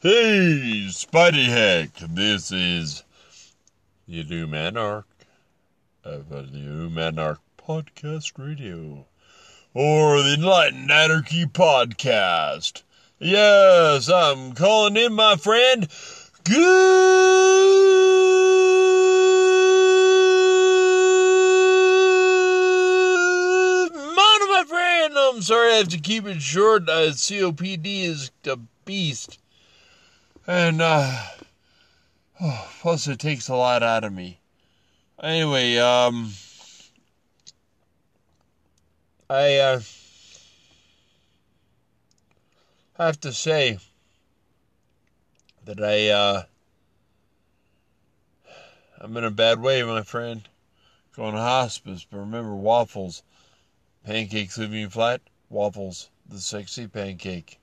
Hey, Spidey Heck, this is the Illuminarch of the Illuminarch Podcast Radio, or the Enlightened Anarchy Podcast. Yes, I'm calling in my friend. Good morning, my friend. I'm sorry I have to keep it short. Uh, COPD is a beast. And, uh, oh, plus it takes a lot out of me. Anyway, um, I, uh, have to say that I, uh, I'm in a bad way, my friend. Going to hospice, but remember waffles. Pancakes leaving you flat, waffles, the sexy pancake.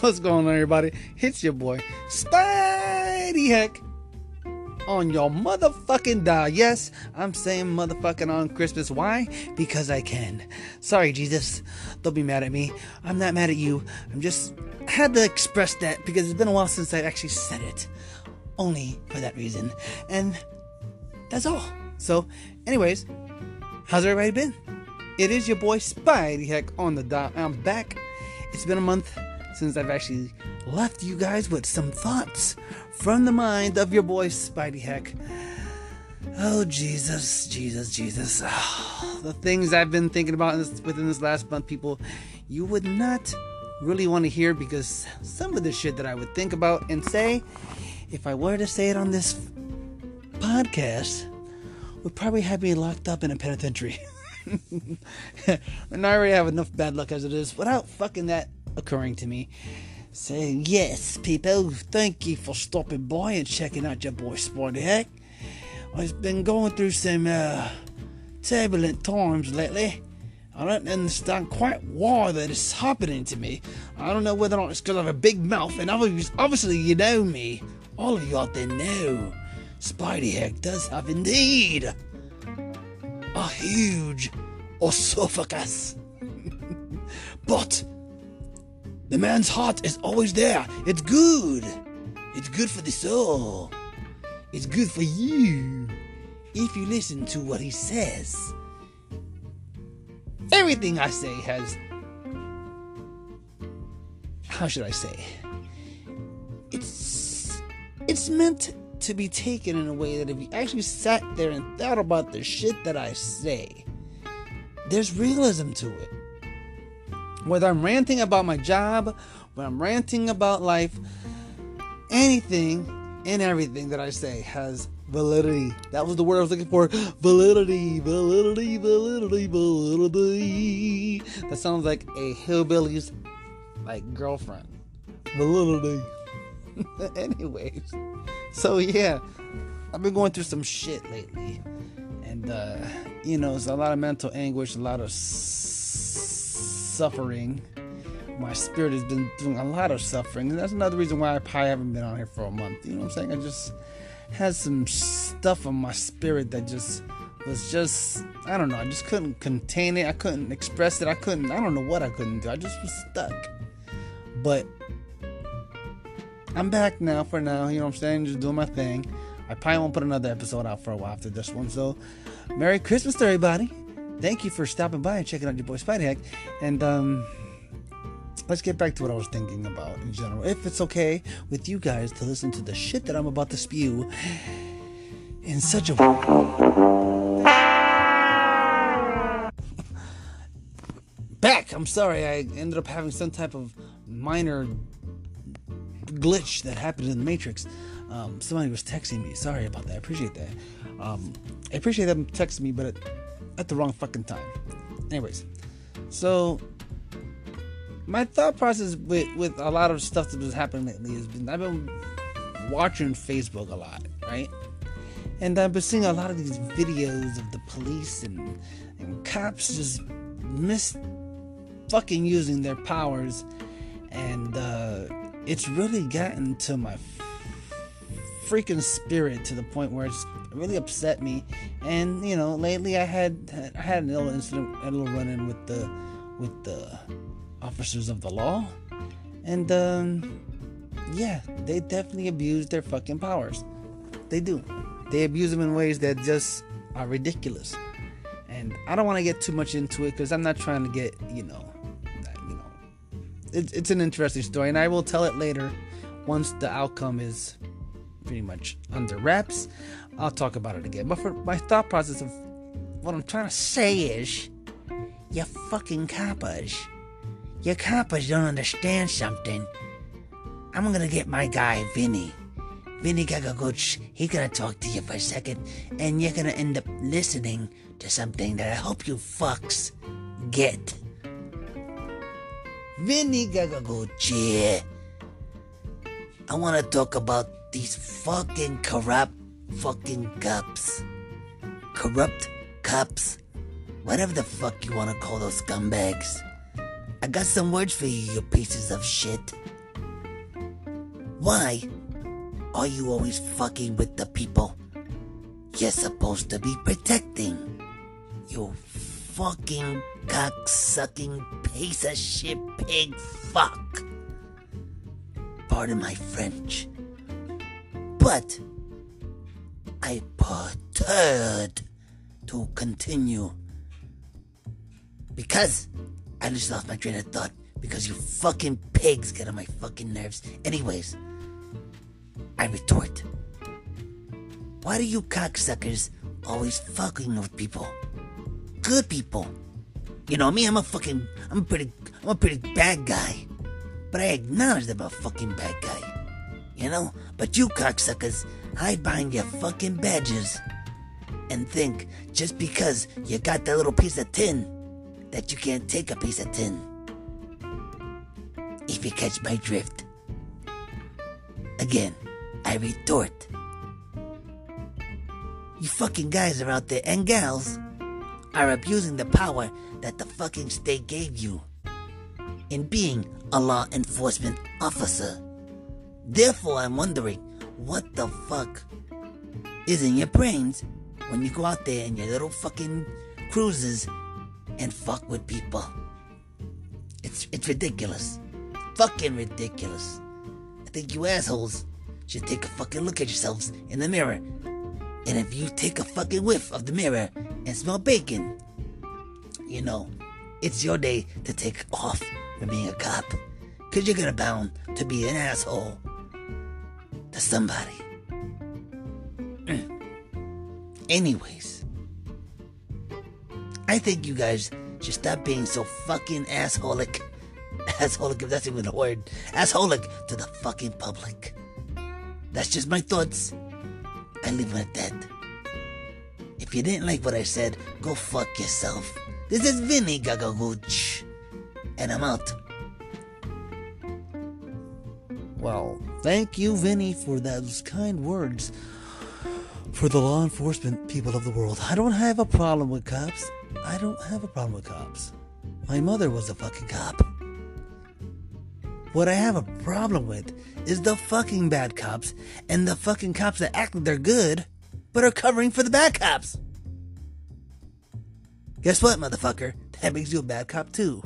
What's going on, everybody? It's your boy, Spidey Heck, on your motherfucking dial. Yes, I'm saying motherfucking on Christmas. Why? Because I can. Sorry, Jesus. Don't be mad at me. I'm not mad at you. I'm just had to express that because it's been a while since I've actually said it. Only for that reason. And that's all. So, anyways, how's everybody been? It is your boy Spidey Heck on the dial. I'm back. It's been a month since I've actually left you guys with some thoughts from the mind of your boy Spidey Heck. Oh, Jesus, Jesus, Jesus. Oh, the things I've been thinking about this, within this last month, people, you would not really want to hear because some of the shit that I would think about and say, if I were to say it on this podcast, would probably have me locked up in a penitentiary. and I already have enough bad luck as it is without fucking that occurring to me. Saying, yes, people, thank you for stopping by and checking out your boy Spidey Heck. I've been going through some uh, turbulent times lately. I don't understand quite why that is happening to me. I don't know whether or not it's because I have a big mouth, and obviously you know me. All of you out there know. Spidey Heck does have indeed a huge esophagus. but the man's heart is always there. It's good. It's good for the soul. It's good for you. If you listen to what he says. Everything I say has. How should I say? It's. It's meant to be taken in a way that if you actually sat there and thought about the shit that I say, there's realism to it. Whether I'm ranting about my job, when I'm ranting about life, anything and everything that I say has validity. That was the word I was looking for. Validity, validity, validity, validity. That sounds like a hillbilly's like girlfriend. Validity. Anyways, so yeah, I've been going through some shit lately, and uh, you know, it's a lot of mental anguish, a lot of suffering. My spirit has been doing a lot of suffering, and that's another reason why I probably haven't been on here for a month. You know what I'm saying? I just had some stuff on my spirit that just was just I don't know. I just couldn't contain it. I couldn't express it. I couldn't. I don't know what I couldn't do. I just was stuck. But I'm back now for now. You know what I'm saying? Just doing my thing. I probably won't put another episode out for a while after this one. So, Merry Christmas to everybody. Thank you for stopping by and checking out your boy Spidey Heck. And um, let's get back to what I was thinking about in general. If it's okay with you guys to listen to the shit that I'm about to spew in such a back. I'm sorry. I ended up having some type of minor glitch that happened in the Matrix. Um, somebody was texting me. Sorry about that. I appreciate that. Um, I appreciate them texting me, but at, at the wrong fucking time. Anyways, so my thought process with with a lot of stuff that was happening lately has been I've been watching Facebook a lot, right? And I've been seeing a lot of these videos of the police and, and cops just miss fucking using their powers, and uh, it's really gotten to my freaking spirit to the point where it's really upset me. And you know, lately I had I had a little incident, a little run-in with the with the officers of the law, and um, yeah, they definitely abuse their fucking powers. They do. They abuse them in ways that just are ridiculous. And I don't want to get too much into it because I'm not trying to get you know, you know, it, it's an interesting story, and I will tell it later once the outcome is pretty much under wraps. I'll talk about it again. But for my thought process of what I'm trying to say is, you fucking coppers, you coppers don't understand something. I'm gonna get my guy Vinny. Vinny Gagaguch, he's gonna talk to you for a second, and you're gonna end up listening to something that I hope you fucks get. Vinny Gagaguch, yeah. I wanna talk about these fucking corrupt fucking cops. Corrupt cops. Whatever the fuck you wanna call those scumbags. I got some words for you, you pieces of shit. Why are you always fucking with the people you're supposed to be protecting? You fucking cocksucking piece of shit pig fuck. Pardon my French. But I preferred to continue because I just lost my train of thought because you fucking pigs get on my fucking nerves. Anyways, I retort. Why do you cocksuckers always fucking with people? Good people. You know me, I'm a fucking, I'm a pretty, I'm a pretty bad guy. But I acknowledge that I'm a fucking bad guy. You know? But you cocksuckers hide behind your fucking badges and think just because you got that little piece of tin that you can't take a piece of tin. If you catch my drift. Again, I retort. You fucking guys are out there and gals are abusing the power that the fucking state gave you in being a law enforcement officer. Therefore, I'm wondering what the fuck is in your brains when you go out there in your little fucking cruises and fuck with people. It's it's ridiculous. Fucking ridiculous. I think you assholes should take a fucking look at yourselves in the mirror. And if you take a fucking whiff of the mirror and smell bacon, you know, it's your day to take off from being a cop. Cause you're gonna bound to be an asshole somebody. Anyways, I think you guys should stop being so fucking assholic. Assholic, if that's even a word. Assholic to the fucking public. That's just my thoughts. I leave it at that. If you didn't like what I said, go fuck yourself. This is Vinny Gagagooch. And I'm out. Well, thank you, Vinny, for those kind words for the law enforcement people of the world. I don't have a problem with cops. I don't have a problem with cops. My mother was a fucking cop. What I have a problem with is the fucking bad cops and the fucking cops that act like they're good but are covering for the bad cops. Guess what, motherfucker? That makes you a bad cop too.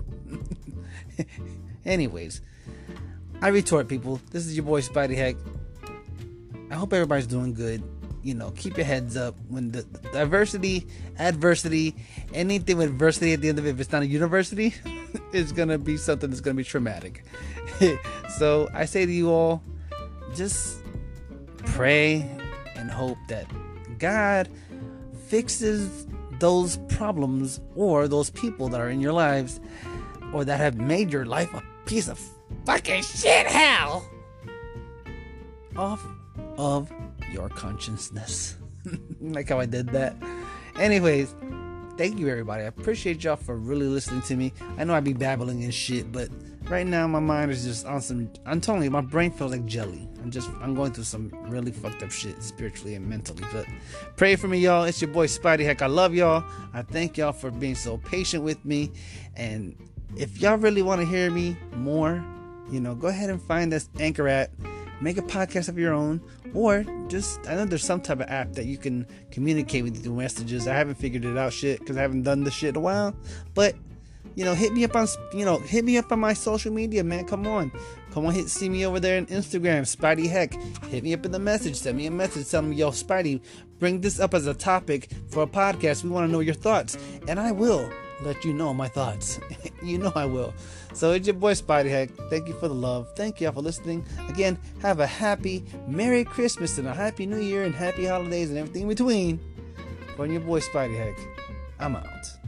Anyways, I retort, people. This is your boy Spidey Heck. I hope everybody's doing good. You know, keep your heads up when the, the diversity, adversity, anything with adversity at the end of it, if it's not a university, is gonna be something that's gonna be traumatic. so I say to you all, just pray and hope that God fixes those problems or those people that are in your lives or that have made your life a piece of fucking shit hell off of your consciousness. like how I did that. Anyways, thank you everybody. I appreciate y'all for really listening to me. I know I'd be babbling and shit, but right now my mind is just on some. I'm telling you, my brain feels like jelly. I'm just I'm going through some really fucked up shit spiritually and mentally. But pray for me, y'all. It's your boy Spidey Heck. I love y'all. I thank y'all for being so patient with me. And if y'all really want to hear me more, you know, go ahead and find this Anchor at make a podcast of your own or just i know there's some type of app that you can communicate with through messages. I haven't figured it out shit because i haven't done this shit in a while but you know hit me up on you know hit me up on my social media man come on. Come on hit see me over there on instagram spidey heck. Hit me up in the message send me a message tell me yo spidey bring this up as a topic for a podcast. We want to know your thoughts and i will let you know my thoughts. you know I will. So it's your boy Spidey Heck. Thank you for the love. Thank you all for listening. Again, have a happy Merry Christmas and a Happy New Year and Happy Holidays and everything in between. From your boy Spidey Heck. I'm out.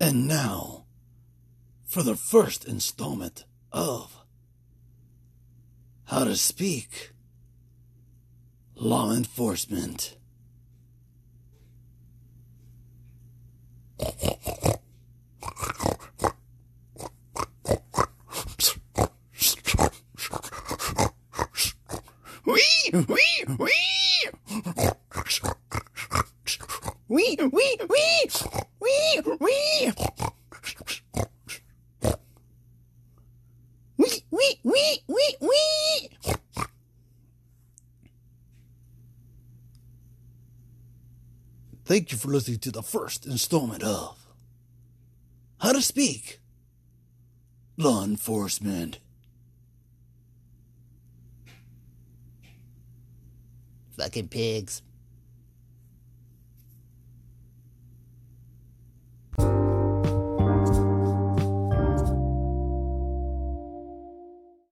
And now, for the first installment of How to Speak Law Enforcement. Wee, wee, wee. Wee, wee, wee, wee, wee. Wee, wee, wee, wee, wee. Thank you for listening to the first installment of How to Speak Law Enforcement. Fucking pigs.